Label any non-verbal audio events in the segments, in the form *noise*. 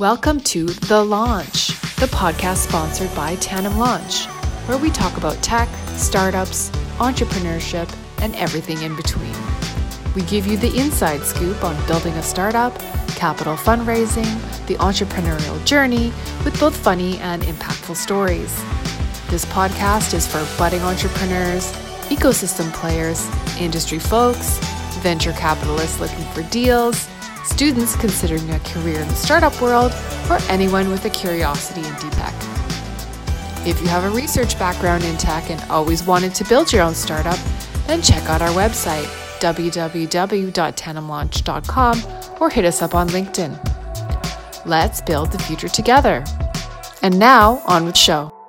Welcome to The Launch, the podcast sponsored by Tandem Launch, where we talk about tech, startups, entrepreneurship, and everything in between. We give you the inside scoop on building a startup, capital fundraising, the entrepreneurial journey, with both funny and impactful stories. This podcast is for budding entrepreneurs, ecosystem players, industry folks, venture capitalists looking for deals students considering a career in the startup world, or anyone with a curiosity in tech. If you have a research background in tech and always wanted to build your own startup, then check out our website, www.tandemlaunch.com, or hit us up on LinkedIn. Let's build the future together. And now, on with the show.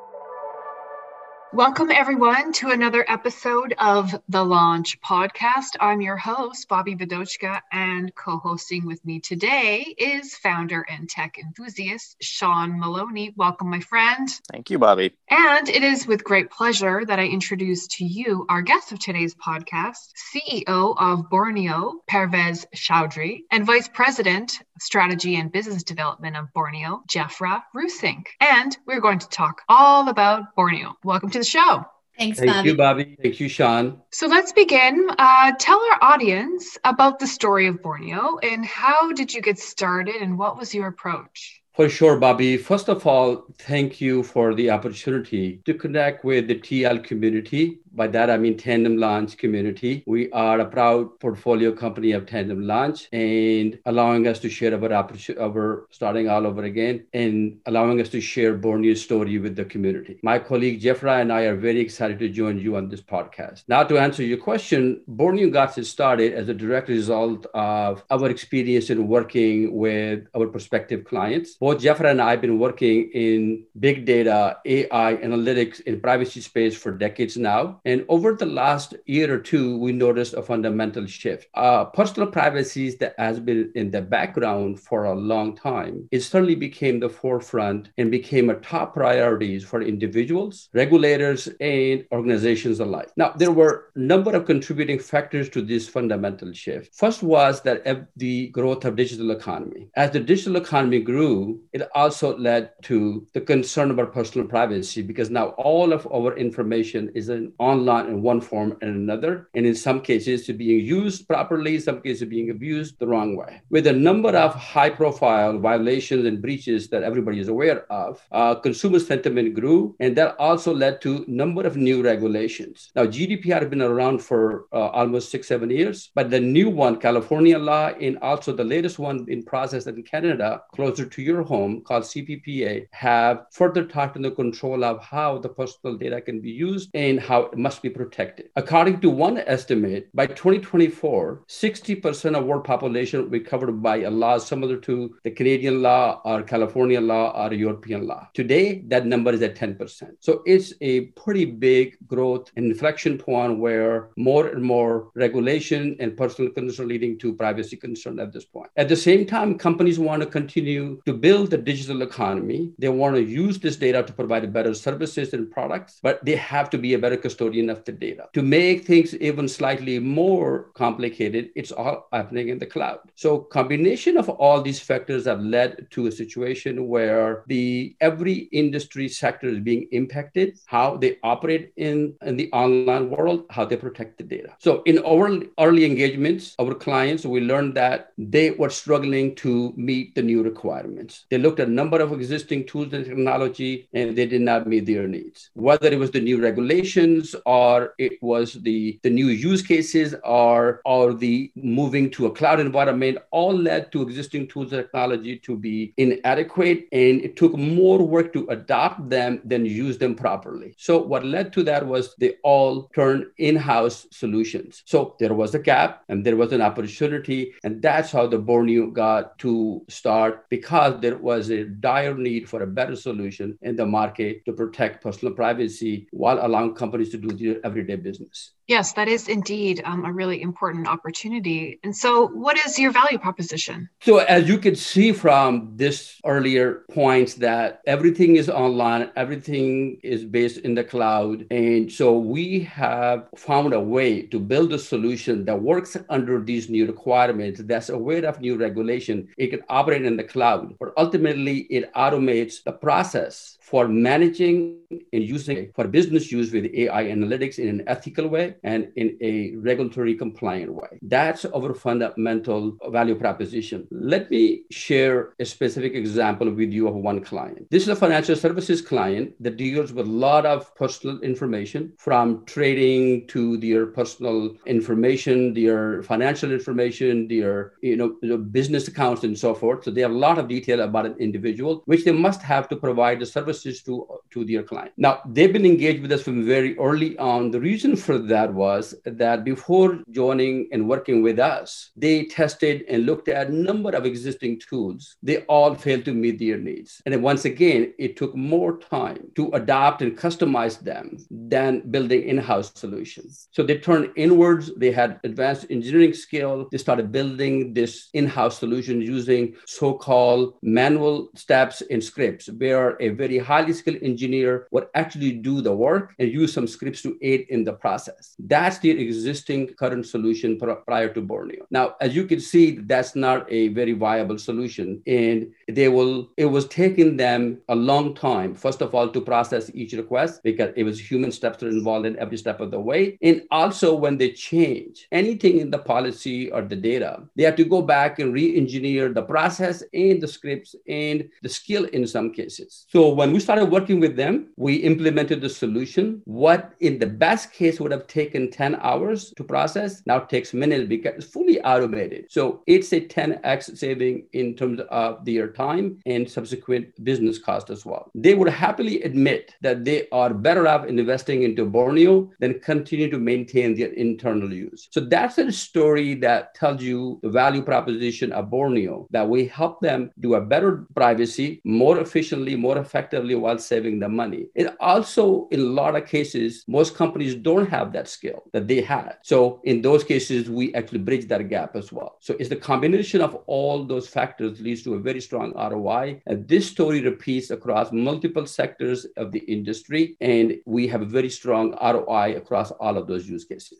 Welcome, everyone, to another episode of the Launch Podcast. I'm your host, Bobbi Bidochka, and co hosting with me today is founder and tech enthusiast Sean Maloney. Welcome, my friend. Thank you, Bobbi. And it is with great pleasure that I introduce to you our guest of today's podcast, CEO of Bornio, Pervez Choudhry, and Vice President, Strategy and Business Development of Bornio, Jeffra Rusink. And we're going to talk all about Bornio. Welcome to the show. Thanks, Thank Bobbi. you, Bobbi. Thank you, Sean. So let's begin. Uh, tell our audience about the story of Bornio and how did you get started and what was your approach? For sure, Bobbi. First of all, thank you for the opportunity to connect with the TL community. By that, I mean Tandem Launch community. We are a proud portfolio company of Tandem Launch and allowing us to share our, our starting all over again and allowing us to share Bornio's story with the community. My colleague Jeffra and I are very excited to join you on this podcast. Now, to answer your question, Bornio got started as a direct result of our experience in working with our prospective clients. Both Jeffra and I have been working in big data, AI, analytics, in privacy space for decades now. And over the last year or two, we noticed a fundamental shift. Uh, personal privacy that has been in the background for a long time. It suddenly became the forefront and became a top priority for individuals, regulators, and organizations alike. Now, there were a number of contributing factors to this fundamental shift. First was that the growth of digital economy. As the digital economy grew, it also led to the concern about personal privacy because now all of our information is in online in one form and another. And in some cases, to being used properly, some cases, being abused the wrong way. With a number of high profile violations and breaches that everybody is aware of, uh, consumer sentiment grew. And that also led to a number of new regulations. Now, GDPR has been around for uh, almost six, seven years, but the new one, California law, and also the latest one in process in Canada, closer to your home, called CPPA, have further tightened the control of how the personal data can be used and how must be protected. According to one estimate, by 2024, 60% of world population will be covered by a law similar to the Canadian law or California law or European law. Today, that number is at 10%. So it's a pretty big growth inflection point where more and more regulation and personal concern leading to privacy concern at this point. At the same time, companies want to continue to build the digital economy. They want to use this data to provide better services and products, but they have to be a better custodian of the data. To make things even slightly more complicated, it's all happening in the cloud. So combination of all these factors have led to a situation where the every industry sector is being impacted, how they operate in, in the online world, how they protect the data. So in our early engagements, our clients, we learned that they were struggling to meet the new requirements. They looked at a number of existing tools and technology and they did not meet their needs. Whether it was the new regulations or it was the, the new use cases or, or the moving to a cloud environment, all led to existing tools and technology to be inadequate. And it took more work to adopt them than use them properly. So what led to that was they all turned in-house solutions. So there was a gap and there was an opportunity. And that's how the Bornio got to start because there was a dire need for a better solution in the market to protect personal privacy while allowing companies to do with your everyday business. Yes, that is indeed um, a really important opportunity. And so, what is your value proposition? So, as you can see from this earlier points, that everything is online, everything is based in the cloud. And so, we have found a way to build a solution that works under these new requirements, that's aware of new regulation. It can operate in the cloud, but ultimately, it automates the process for managing and using for business use with AI analytics in an ethical way and in a regulatory compliant way. That's our fundamental value proposition. Let me share a specific example with you of one client. This is a financial services client that deals with a lot of personal information from trading to their personal information, their financial information, their you know business accounts and so forth. So they have a lot of detail about an individual, which they must have to provide the services to, to their client. Now they've been engaged with us from very early on. Um, the reason for that was that before joining and working with us, they tested and looked at a number of existing tools. They all failed to meet their needs. And then once again, it took more time to adopt and customize them than building in-house solutions. So they turned inwards. They had advanced engineering skill. They started building this in-house solution using so-called manual steps and scripts, where a very highly skilled engineer would actually do the work and use some to aid in the process. That's the existing current solution prior to Bornio. Now, as you can see, that's not a very viable solution. And they will, it was taking them a long time, first of all, to process each request because it was human steps involved in every step of the way. And also when they change anything in the policy or the data, they have to go back and re-engineer the process and the scripts and the skill in some cases. So when we started working with them, we implemented the solution. What in the best case would have taken 10 hours to process now takes minutes because it's fully automated. So it's a 10x saving in terms of their time and subsequent business cost as well. They would happily admit that they are better off investing into Bornio than continue to maintain their internal use. So that's a story that tells you the value proposition of Bornio that we help them do a better privacy more efficiently, more effectively while saving the money. It also, in a lot of cases, most companies don't have that skill that they had. So in those cases, we actually bridge that gap as well. So it's the combination of all those factors leads to a very strong ROI. And this story repeats across multiple sectors of the industry. And we have a very strong ROI across all of those use cases.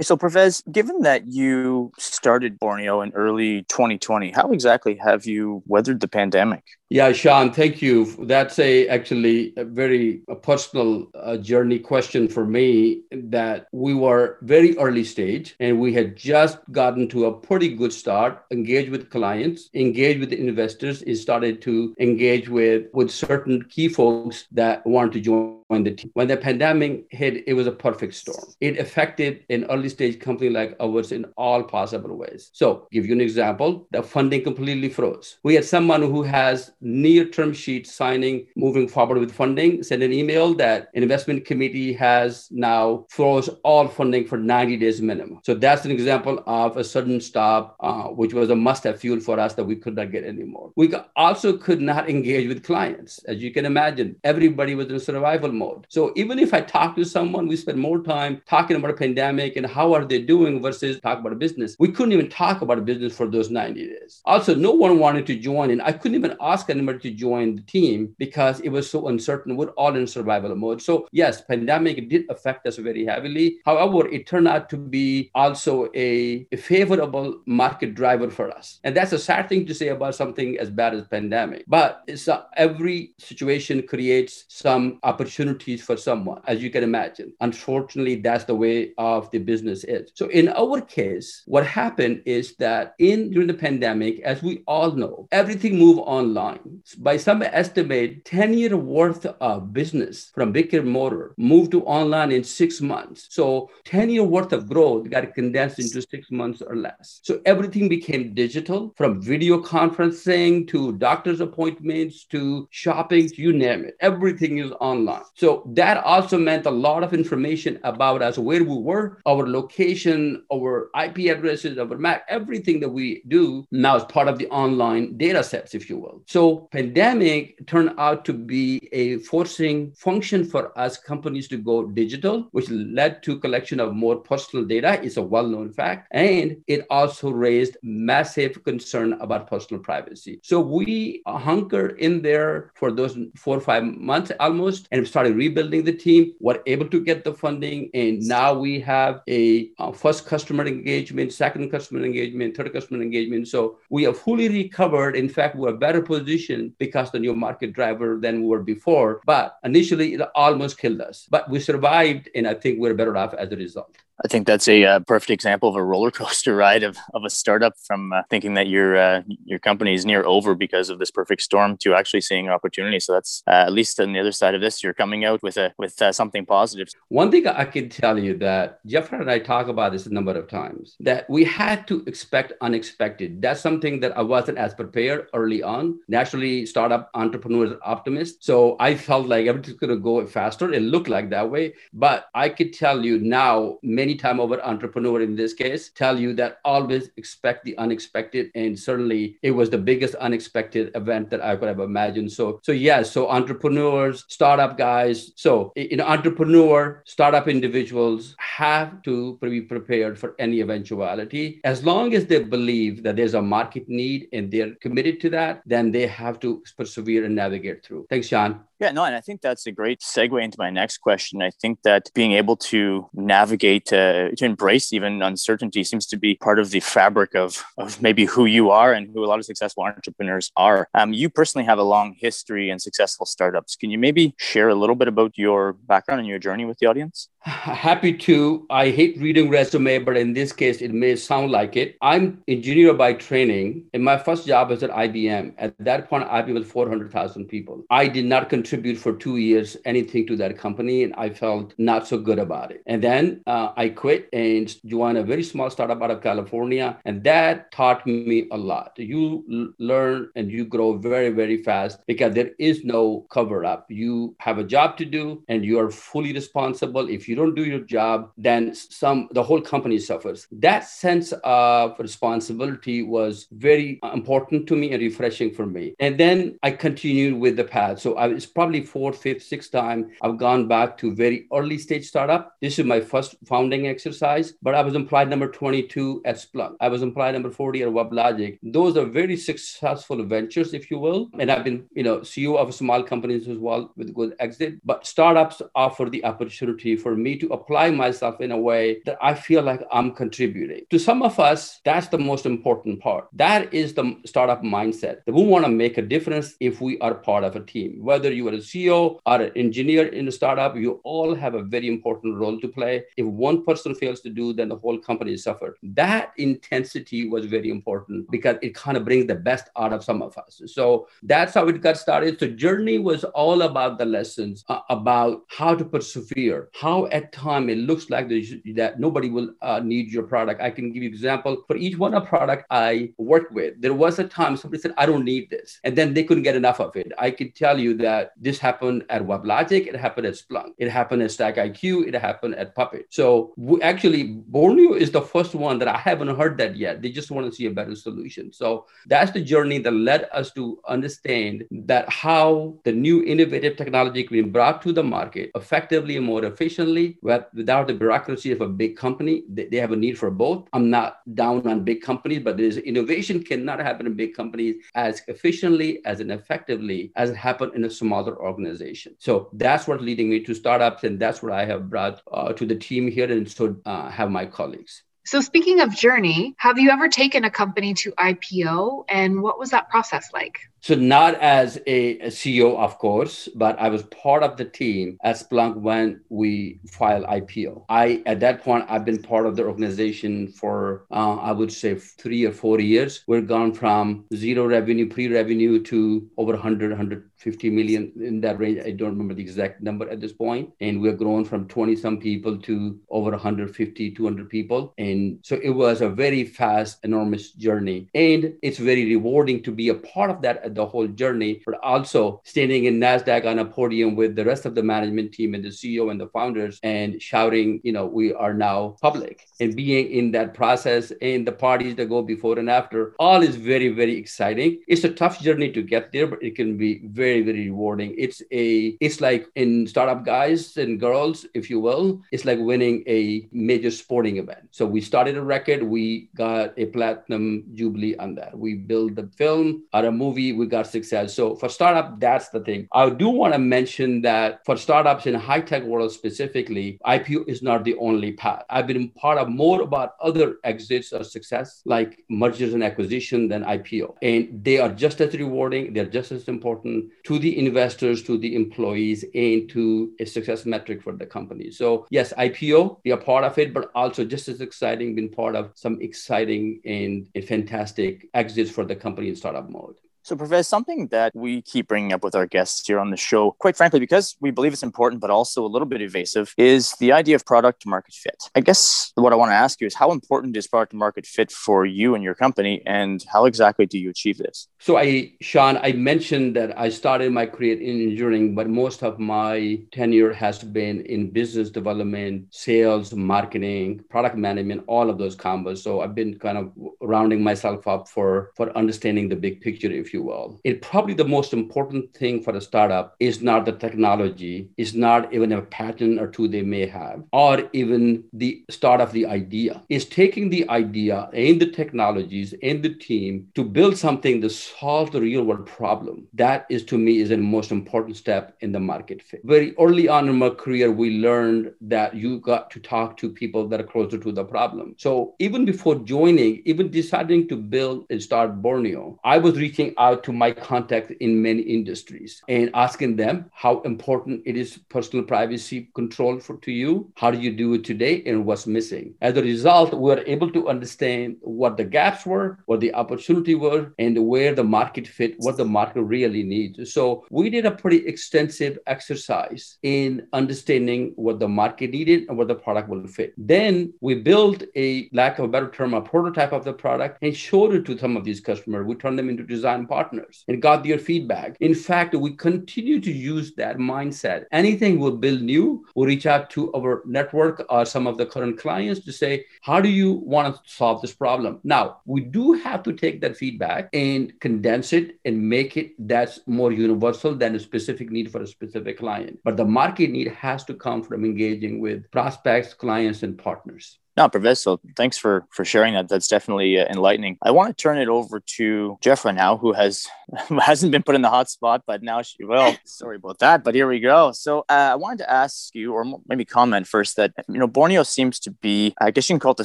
So, Pervez, given that you started Bornio in early 2020, how exactly have you weathered the pandemic? Yeah, Sean, thank you. That's a actually a very a personal uh, journey question for me. That we were very early stage, and we had just gotten to a pretty good start. engaged with clients, engaged with the investors. and started to engage with with certain key folks that wanted to join the team. When the pandemic hit, it was a perfect storm. It affected an early stage company like ours in all possible ways. So, give you an example: the funding completely froze. We had someone who has near term sheet signing moving forward with funding send an email that investment committee has now froze all funding for 90 days minimum. So that's an example of a sudden stop uh, which was a must have fuel for us that we could not get anymore. We also could not engage with clients. As you can imagine everybody was in survival mode. So even if i talk to someone we spend more time talking about a pandemic and how are they doing versus talk about a business we couldn't even talk about a business for those 90 days. Also no one wanted to join and i couldn't even ask anybody to join the team because it was so uncertain. We're all in survival mode. So yes, pandemic did affect us very heavily. However, it turned out to be also a, a favorable market driver for us. And that's a sad thing to say about something as bad as pandemic. But it's a, every situation creates some opportunities for someone, as you can imagine. Unfortunately, that's the way of the business is. So in our case, what happened is that in during the pandemic, as we all know, everything moved online by some estimate, 10 year worth of business from brick and moved to online in six months. So 10 year worth of growth got condensed into six months or less. So everything became digital from video conferencing to doctor's appointments to shopping, you name it. Everything is online. So that also meant a lot of information about us, where we were, our location, our IP addresses, our MAC, everything that we do now is part of the online data sets, if you will. So pandemic turned out to be a forcing function for us companies to go digital, which led to collection of more personal data. It's a well-known fact. And it also raised massive concern about personal privacy. So we hunkered in there for those four or five months almost and started rebuilding the team, were able to get the funding. And now we have a uh, first customer engagement, second customer engagement, third customer engagement. So we have fully recovered. In fact, we're better positioned because the new market driver than we were before. But initially, it almost killed us. But we survived, and I think we're better off as a result. I think that's a uh, perfect example of a roller *laughs* coaster ride of, of a startup from uh, thinking that your uh, your company is near over because of this perfect storm to actually seeing opportunity. So that's uh, at least on the other side of this, you're coming out with a with uh, something positive. One thing I can tell you that Jeff and I talk about this a number of times that we had to expect unexpected. That's something that I wasn't as prepared early on. Naturally, startup entrepreneurs are optimists, so I felt like everything's going to go faster. It looked like that way, but I could tell you now many time over entrepreneur in this case tell you that always expect the unexpected and certainly it was the biggest unexpected event that i could have imagined. So so yes so entrepreneurs startup guys so know entrepreneur startup individuals have to be prepared for any eventuality. As long as they believe that there's a market need and they're committed to that then they have to persevere and navigate through. Thanks sean yeah, no, and I think that's a great segue into my next question. I think that being able to navigate, uh, to embrace even uncertainty seems to be part of the fabric of, of maybe who you are and who a lot of successful entrepreneurs are. Um, you personally have a long history in successful startups. Can you maybe share a little bit about your background and your journey with the audience? Happy to. I hate reading resume, but in this case, it may sound like it. I'm engineer by training, and my first job was at IBM. At that point, IBM was 400,000 people. I did not contribute for two years anything to that company, and I felt not so good about it. And then uh, I quit and joined a very small startup out of California, and that taught me a lot. You l- learn and you grow very, very fast because there is no cover up. You have a job to do, and you are fully responsible. If you don't do your job, then some the whole company suffers. That sense of responsibility was very important to me and refreshing for me. And then I continued with the path. So I was probably fourth, fifth, sixth time I've gone back to very early stage startup. This is my first founding exercise, but I was employed number 22 at Splunk. I was employed number 40 at WebLogic. Those are very successful ventures, if you will. And I've been, you know, CEO of small companies as well with good exit. But startups offer the opportunity for me to apply myself in a way that I feel like I'm contributing. To some of us, that's the most important part. That is the startup mindset that we want to make a difference if we are part of a team. Whether you are a CEO or an engineer in a startup, you all have a very important role to play. If one person fails to do, then the whole company suffers. That intensity was very important because it kind of brings the best out of some of us. So that's how it got started. So journey was all about the lessons uh, about how to persevere, how at time it looks like that nobody will uh, need your product. I can give you example for each one of product I worked with. There was a time somebody said, I don't need this. And then they couldn't get enough of it. I can tell you that this happened at WebLogic. It happened at Splunk. It happened at Stack IQ. It happened at Puppet. So we, actually, Bornio is the first one that I haven't heard that yet. They just want to see a better solution. So that's the journey that led us to understand that how the new innovative technology can be brought to the market effectively and more efficiently without the bureaucracy of a big company. They have a need for both. I'm not down on big companies, but there's innovation cannot happen in big companies as efficiently as and effectively as it happened in a smaller organization. So that's what's leading me to startups, and that's what I have brought uh, to the team here, and so uh, have my colleagues. So, speaking of journey, have you ever taken a company to IPO, and what was that process like? So not as a, a, CEO, of course, but I was part of the team at Splunk when we filed IPO. I at that point I've been part of the organization for uh, I would say three or four years. We've gone from zero revenue, pre-revenue to over 100, 150 million in that range. I don't remember the exact number at this point. And we've grown from 20 some people to over 150, 200 people. And so it was a very fast, enormous journey. And it's very rewarding to be a part of that at the whole journey, but also standing in NASDAQ on a podium with the rest of the management team and the CEO and the founders and shouting, you know, we are now public and being in that process and the parties that go before and after, all is very, very exciting. It's a tough journey to get there, but it can be very, very rewarding. It's a, it's like in startup guys and girls, if you will, it's like winning a major sporting event. So we started a record, we got a platinum jubilee on that. We built the film or a movie, we got success. So for startup, that's the thing. I do want to mention that for startups in high tech world specifically, IPO is not the only path. I've been part of more about other exits or success like mergers and acquisition than IPO. And they are just as rewarding, they're just as important to the investors, to the employees, and to a success metric for the company. So yes, IPO, be a part of it, but also just as exciting, been part of some exciting and fantastic exits for the company in startup mode. So, Pervez, something that we keep bringing up with our guests here on the show, quite frankly, because we believe it's important, but also a little bit evasive, is the idea of product market fit. I guess what I want to ask you is how important is product market fit for you and your company, and how exactly do you achieve this? So, I, Sean, I mentioned that I started my career in engineering, but most of my tenure has been in business development, sales, marketing, product management, all of those combos. So, I've been kind of rounding myself up for for understanding the big picture, if you will. It probably the most important thing for a startup is not the technology, is not even a patent or two they may have, or even the start of the idea. Is taking the idea and the technologies and the team to build something to solve the real world problem. That is to me is the most important step in the market fit. Very early on in my career, we learned that you got to talk to people that are closer to the problem. So even before joining, even deciding to build and start Bornio, I was reaching out to my contacts in many industries and asking them how important it is personal privacy control for to you. How do you do it today and what's missing? As a result, we were able to understand what the gaps were, what the opportunity were, and where the market fit, what the market really needs. So we did a pretty extensive exercise in understanding what the market needed and what the product will fit. Then we built a lack of a better term, a prototype of the product and showed it to some of these customers. We turned them into design partners and got their feedback. In fact, we continue to use that mindset. Anything we'll build new, we'll reach out to our network or some of the current clients to say, how do you want to solve this problem? Now, we do have to take that feedback and condense it and make it that's more universal than a specific need for a specific client. But the market need has to come from engaging with prospects, clients, and partners. No, Pervez, thanks for for sharing that. That's definitely uh, enlightening. I want to turn it over to Jeffra now, who has *laughs* hasn't been put in the hot spot, but now she will. *laughs* Sorry about that, but here we go. So uh, I wanted to ask you, or maybe comment first, that you know Bornio seems to be, I guess you can call it the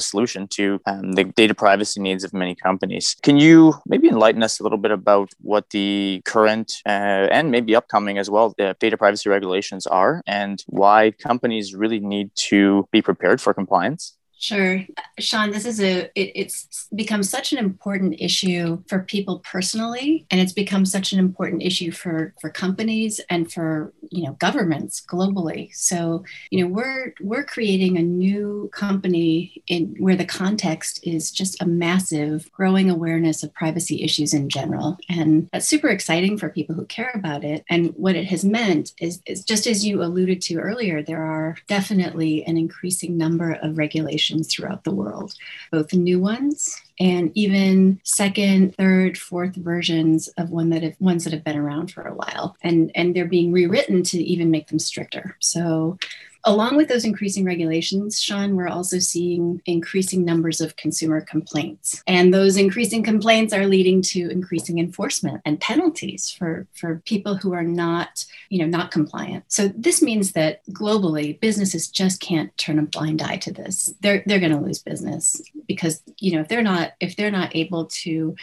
solution to um, the data privacy needs of many companies. Can you maybe enlighten us a little bit about what the current uh, and maybe upcoming as well the data privacy regulations are, and why companies really need to be prepared for compliance? Sure. Sean, this is a, it, it's become such an important issue for people personally, and it's become such an important issue for, for companies and for, you know, governments globally. So, you know, we're, we're creating a new company in where the context is just a massive growing awareness of privacy issues in general. And that's super exciting for people who care about it. And what it has meant is, is just as you alluded to earlier, there are definitely an increasing number of regulations throughout the world, both new ones and even second, third, fourth versions of one that have ones that have been around for a while. And and they're being rewritten to even make them stricter. So Along with those increasing regulations, Sean, we're also seeing increasing numbers of consumer complaints. And those increasing complaints are leading to increasing enforcement and penalties for, for people who are not, you know, not compliant. So this means that globally, businesses just can't turn a blind eye to this. They're they're gonna lose business because, you know, if they're not if they're not able to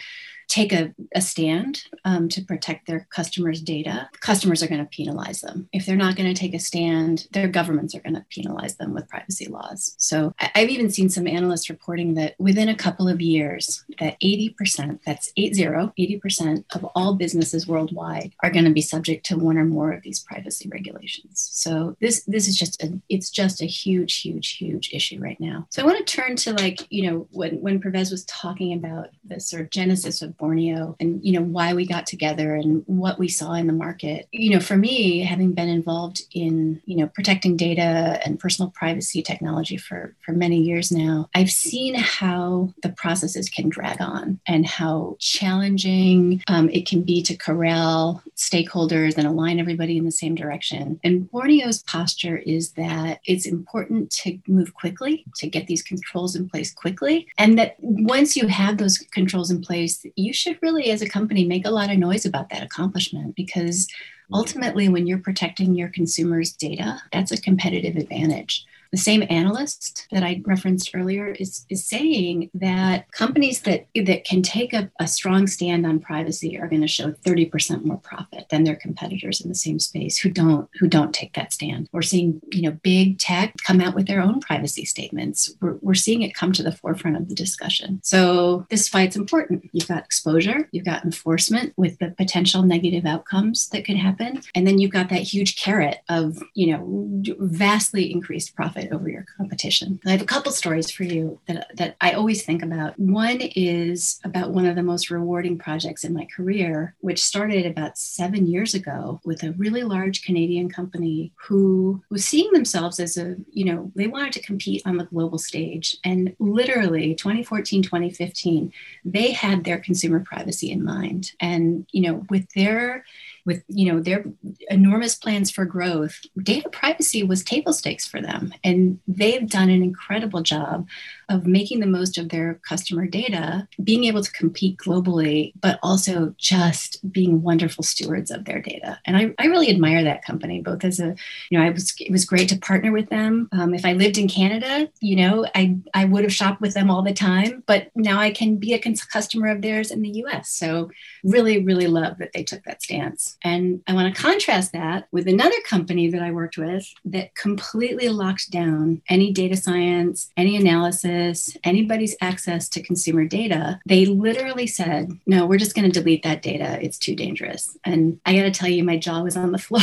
take a, a stand um, to protect their customers' data, customers are going to penalize them. If they're not going to take a stand, their governments are going to penalize them with privacy laws. So I, I've even seen some analysts reporting that within a couple of years, that 80%, that's 80, 80% of all businesses worldwide are going to be subject to one or more of these privacy regulations. So this this is just a it's just a huge, huge, huge issue right now. So I want to turn to like, you know, when when Pervez was talking about the sort of genesis of Bornio and, you know, why we got together and what we saw in the market. You know, for me, having been involved in, you know, protecting data and personal privacy technology for, for many years now, I've seen how the processes can drag on and how challenging um, it can be to corral stakeholders and align everybody in the same direction. And Bornio's posture is that it's important to move quickly, to get these controls in place quickly, and that once you have those controls in place, you should really, as a company, make a lot of noise about that accomplishment because mm. ultimately, when you're protecting your consumers' data, that's a competitive advantage the same analyst that I referenced earlier is, is saying that companies that, that can take a, a strong stand on privacy are going to show 30% more profit than their competitors in the same space who don't who don't take that stand. We're seeing, you know, big tech come out with their own privacy statements. We're, we're seeing it come to the forefront of the discussion. So this fight's important. You've got exposure, you've got enforcement with the potential negative outcomes that could happen. And then you've got that huge carrot of, you know, vastly increased profit over your competition. I have a couple stories for you that, that I always think about. One is about one of the most rewarding projects in my career, which started about seven years ago with a really large Canadian company who was seeing themselves as a, you know, they wanted to compete on the global stage. And literally 2014, 2015, they had their consumer privacy in mind. And, you know, with their with you know their enormous plans for growth data privacy was table stakes for them. And they've done an incredible job of making the most of their customer data being able to compete globally but also just being wonderful stewards of their data. And i, I really admire that company both as a you know i was it was great to partner with them. Um, if i lived in canada you know i i would have shopped with them all the time but now i can be a customer of theirs in the us so really really love that they took that stance and I want to contrast that with another company that I worked with that completely locked down any data science, any analysis, anybody's access to consumer data. They literally said, no, we're just going to delete that data. It's too dangerous. And I got to tell you, my jaw was on the *laughs* floor.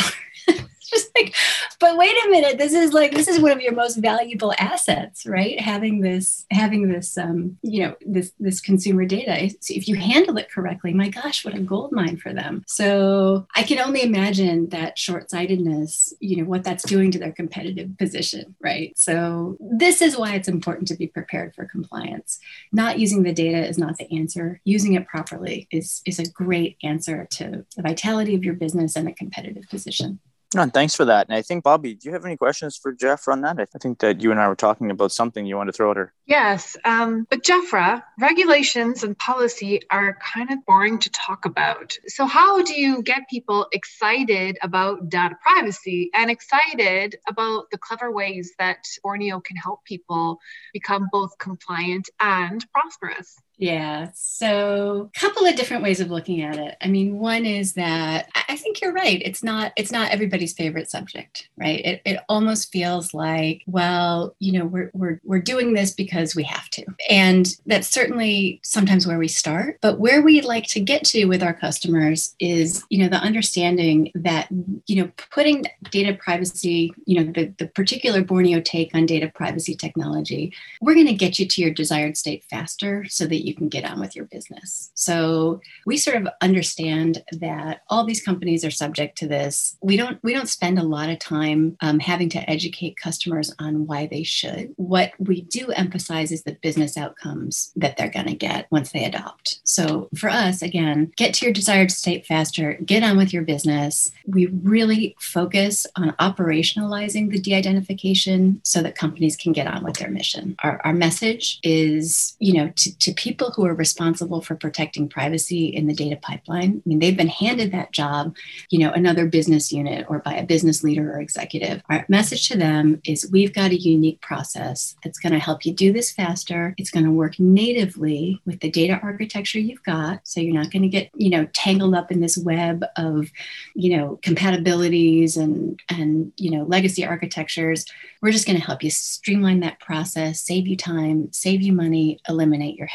*laughs* just like, but wait a minute, this is like this is one of your most valuable assets, right? Having this, having this, um, you know, this this consumer data. If you handle it correctly, my gosh, what a gold mine for them. So I can only imagine that short-sightedness, you know, what that's doing to their competitive position, right? So this is why it's important to be prepared for compliance. Not using the data is not the answer. Using it properly is is a great answer to the vitality of your business and the competitive position. No, and thanks for that. And I think, Bobbi, do you have any questions for Jeff on that? I think that you and I were talking about something you want to throw at her. Yes. Um, but Jeffra, regulations and policy are kind of boring to talk about. So, how do you get people excited about data privacy and excited about the clever ways that Bornio can help people become both compliant and prosperous? Yeah. So, a couple of different ways of looking at it. I mean, one is that I think you're right. It's not it's not everybody's favorite subject, right? It, it almost feels like, well, you know, we're, we're we're doing this because we have to. And that's certainly sometimes where we start, but where we like to get to with our customers is, you know, the understanding that, you know, putting data privacy, you know, the, the particular Bornio take on data privacy technology, we're going to get you to your desired state faster so that you you can get on with your business. So we sort of understand that all these companies are subject to this. We don't we don't spend a lot of time um, having to educate customers on why they should. What we do emphasize is the business outcomes that they're going to get once they adopt. So for us, again, get to your desired state faster. Get on with your business. We really focus on operationalizing the de-identification so that companies can get on with their mission. Our, our message is, you know, to, to people people who are responsible for protecting privacy in the data pipeline. I mean, they've been handed that job, you know, another business unit or by a business leader or executive. Our message to them is we've got a unique process that's going to help you do this faster. It's going to work natively with the data architecture you've got. So you're not going to get, you know, tangled up in this web of, you know, compatibilities and and, you know, legacy architectures. We're just going to help you streamline that process, save you time, save you money, eliminate your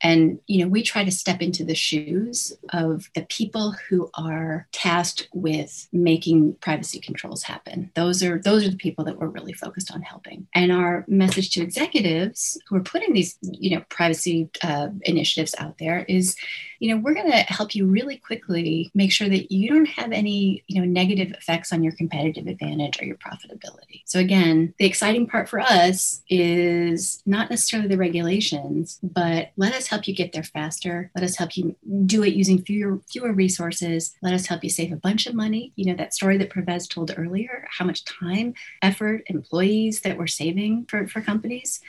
And, you know, we try to step into the shoes of the people who are tasked with making privacy controls happen. Those are those are the people that we're really focused on helping. And our message to executives who are putting these, you know, privacy uh, initiatives out there is you know, we're going to help you really quickly make sure that you don't have any, you know, negative effects on your competitive advantage or your profitability. So again, the exciting part for us is not necessarily the regulations, but let us help you get there faster. Let us help you do it using fewer fewer resources. Let us help you save a bunch of money. You know, that story that Pravez told earlier, how much time, effort, employees that we're saving for, for companies.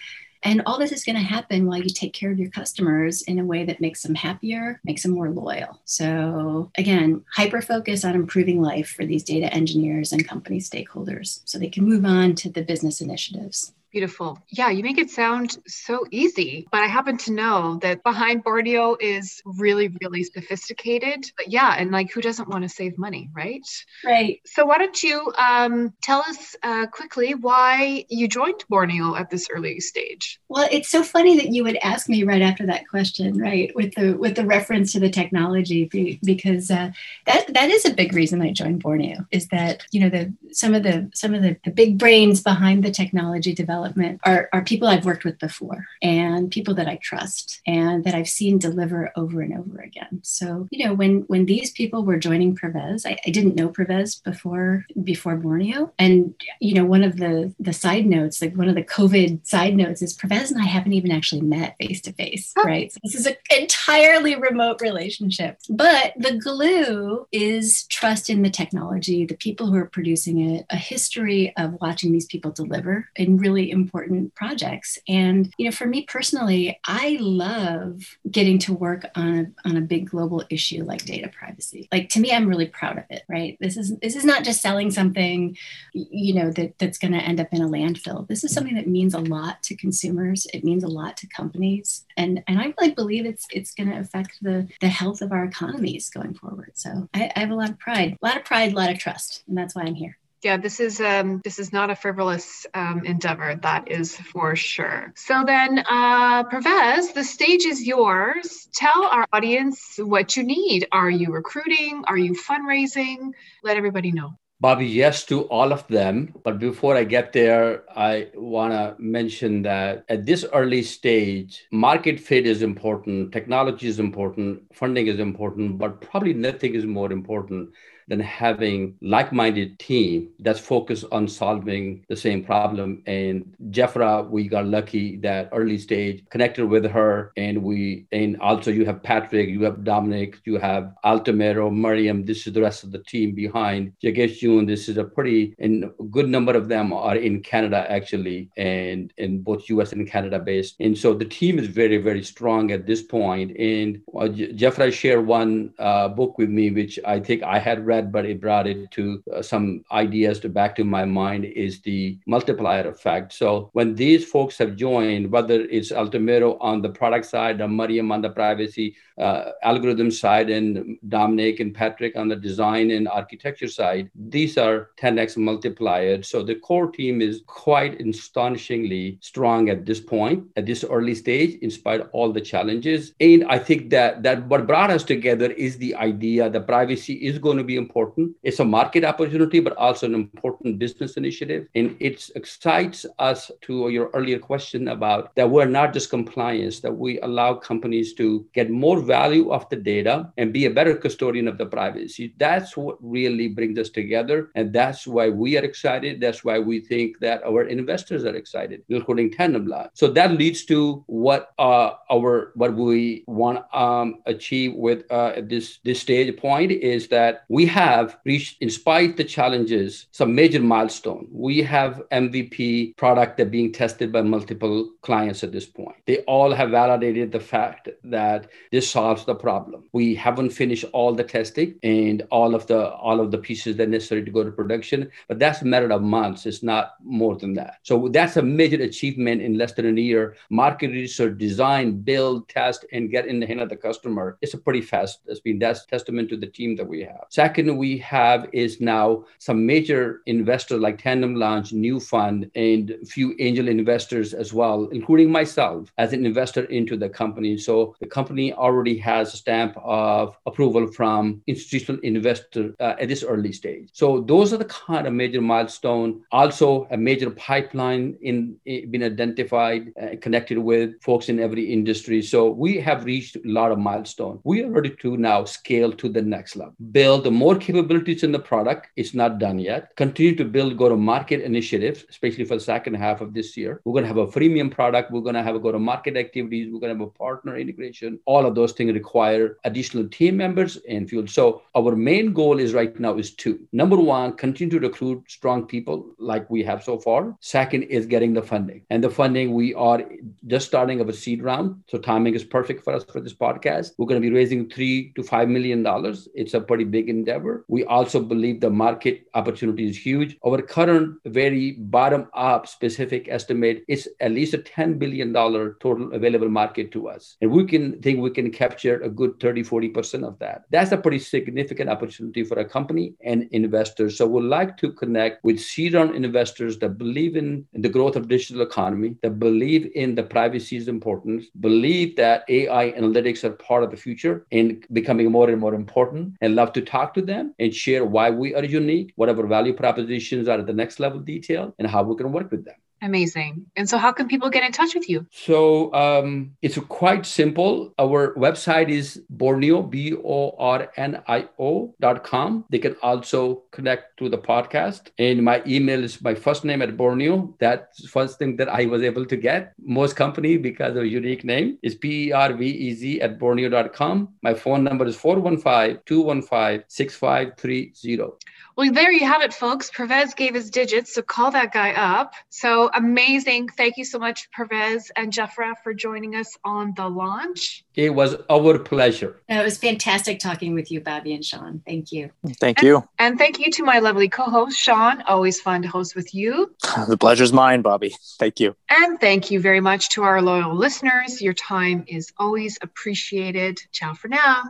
And all this is going to happen while you take care of your customers in a way that makes them happier, makes them more loyal. So, again, hyper focus on improving life for these data engineers and company stakeholders so they can move on to the business initiatives. Beautiful. Yeah, you make it sound so easy, but I happen to know that behind Bornio is really, really sophisticated. But yeah, and like who doesn't want to save money, right? Right. So why don't you um, tell us uh, quickly why you joined Bornio at this early stage? Well, it's so funny that you would ask me right after that question, right? With the with the reference to the technology, because uh, that that is a big reason I joined Bornio. Is that you know the some of the some of the, the big brains behind the technology development development are, are people I've worked with before and people that I trust and that I've seen deliver over and over again. So, you know, when when these people were joining Pravez, I, I didn't know Pravez before before Bornio. And, you know, one of the the side notes, like one of the COVID side notes is Pravez and I haven't even actually met face to face, right? So this is an entirely remote relationship. But the glue is trust in the technology, the people who are producing it, a history of watching these people deliver in really important projects. And, you know, for me personally, I love getting to work on a, on a big global issue like data privacy. Like to me, I'm really proud of it, right? This is this is not just selling something, you know, that, that's going to end up in a landfill. This is something that means a lot to consumers. It means a lot to companies. And and I really believe it's it's going to affect the the health of our economies going forward. So I, I have a lot of pride, a lot of pride, a lot of trust. And that's why I'm here yeah this is um, this is not a frivolous um, endeavor that is for sure. So then uh, Pravez, the stage is yours. Tell our audience what you need. Are you recruiting? Are you fundraising? Let everybody know Bobbi, yes to all of them. But before I get there, I want to mention that at this early stage, market fit is important, technology is important, funding is important, but probably nothing is more important than having like-minded team that's focused on solving the same problem. And Jeffra, we got lucky that early stage connected with her, and we and also you have Patrick, you have Dominic, you have Altamiro, Mariam. This is the rest of the team behind Jagesh June. This is a pretty and a good number of them are in Canada actually, and in both U.S. and Canada based. And so the team is very very strong at this point. And uh, Jeffra shared one uh, book with me, which I think I had read but it brought it to uh, some ideas to back to my mind is the multiplier effect. So when these folks have joined, whether it's Altamiro on the product side, or Mariam on the privacy uh, algorithm side, and Dominic and Patrick on the design and architecture side, these are 10x multipliers. So the core team is quite astonishingly strong at this point, at this early stage, in spite of all the challenges. And I think that that what brought us together is the idea that privacy is going to be important. It's a market opportunity, but also an important business initiative. And it excites us to your earlier question about that we're not just compliance, that we allow companies to get more value of the data and be a better custodian of the privacy. That's what really brings us together. And that's why we are excited. That's why we think that our investors are excited, including Tandem Lab. So that leads to what uh, our what we want to um, achieve with uh, this this stage point is that we have reached, in spite the challenges, some major milestone. We have MVP product that being tested by multiple clients at this point. They all have validated the fact that this solves the problem. We haven't finished all the testing and all of the all of the pieces that are necessary to go to production, but that's a matter of months. It's not more than that. So that's a major achievement in less than a year. Market research, design, build, test, and get in the hand of the customer. It's a pretty fast. It's been that's testament to the team that we have. Second we have is now some major investors like Tandem Launch, Newfund, and a few angel investors as well, including myself as an investor into the company. So the company already has a stamp of approval from institutional investor uh, at this early stage. So those are the kind of major milestone. Also, a major pipeline in, in been identified, uh, connected with folks in every industry. So we have reached a lot of milestone. We are ready to now scale to the next level, build more capabilities in the product. It's not done yet. Continue to build go-to-market initiatives, especially for the second half of this year. We're going to have a freemium product. We're going to have a go-to-market activities. We're going to have a partner integration. All of those things require additional team members and fuel. So our main goal is right now is two. Number one, continue to recruit strong people like we have so far. Second is getting the funding. And the funding, we are just starting of a seed round. So timing is perfect for us for this podcast. We're going to be raising three to five million dollars. It's a pretty big endeavor. We also believe the market opportunity is huge. Our current very bottom up specific estimate is at least a $10 billion total available market to us. And we can think we can capture a good 30, 40% of that. That's a pretty significant opportunity for a company and investors. So we'd like to connect with seed round investors that believe in, in the growth of digital economy, that believe in the privacy's importance, believe that AI analytics are part of the future and becoming more and more important, and love to talk to them and share why we are unique, whatever value propositions are at the next level detail, and how we can work with them. Amazing. And so, how can people get in touch with you? So, um, it's quite simple. Our website is Bornio, B O R N I O dot com. They can also connect to the podcast. And my email is my first name at Bornio. That's first thing that I was able to get. Most company, because of a unique name, is P E R V E Z at Bornio.com. My phone number is 415 215 6530. Well, there you have it, folks. Pervez gave his digits, so call that guy up. So amazing. Thank you so much, Pervez and Jeffra, for joining us on the launch. It was our pleasure. it was fantastic talking with you, Bobbi and Sean. Thank you. Thank you. And, and thank you to my lovely co host, Sean. Always fun to host with you. *sighs* The pleasure's mine, Bobbi. Thank you. And thank you very much to our loyal listeners. Your time is always appreciated. Ciao for now.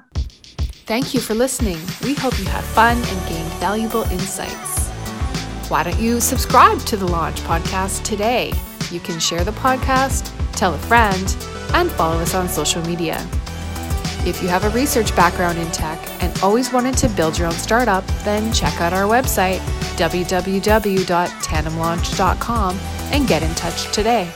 Thank you for listening. We hope you had fun and gained valuable insights. Why don't you subscribe to the Launch Podcast today? You can share the podcast, tell a friend, and follow us on social media. If you have a research background in tech and always wanted to build your own startup, then check out our website, www.tandemlaunch.com, and get in touch today.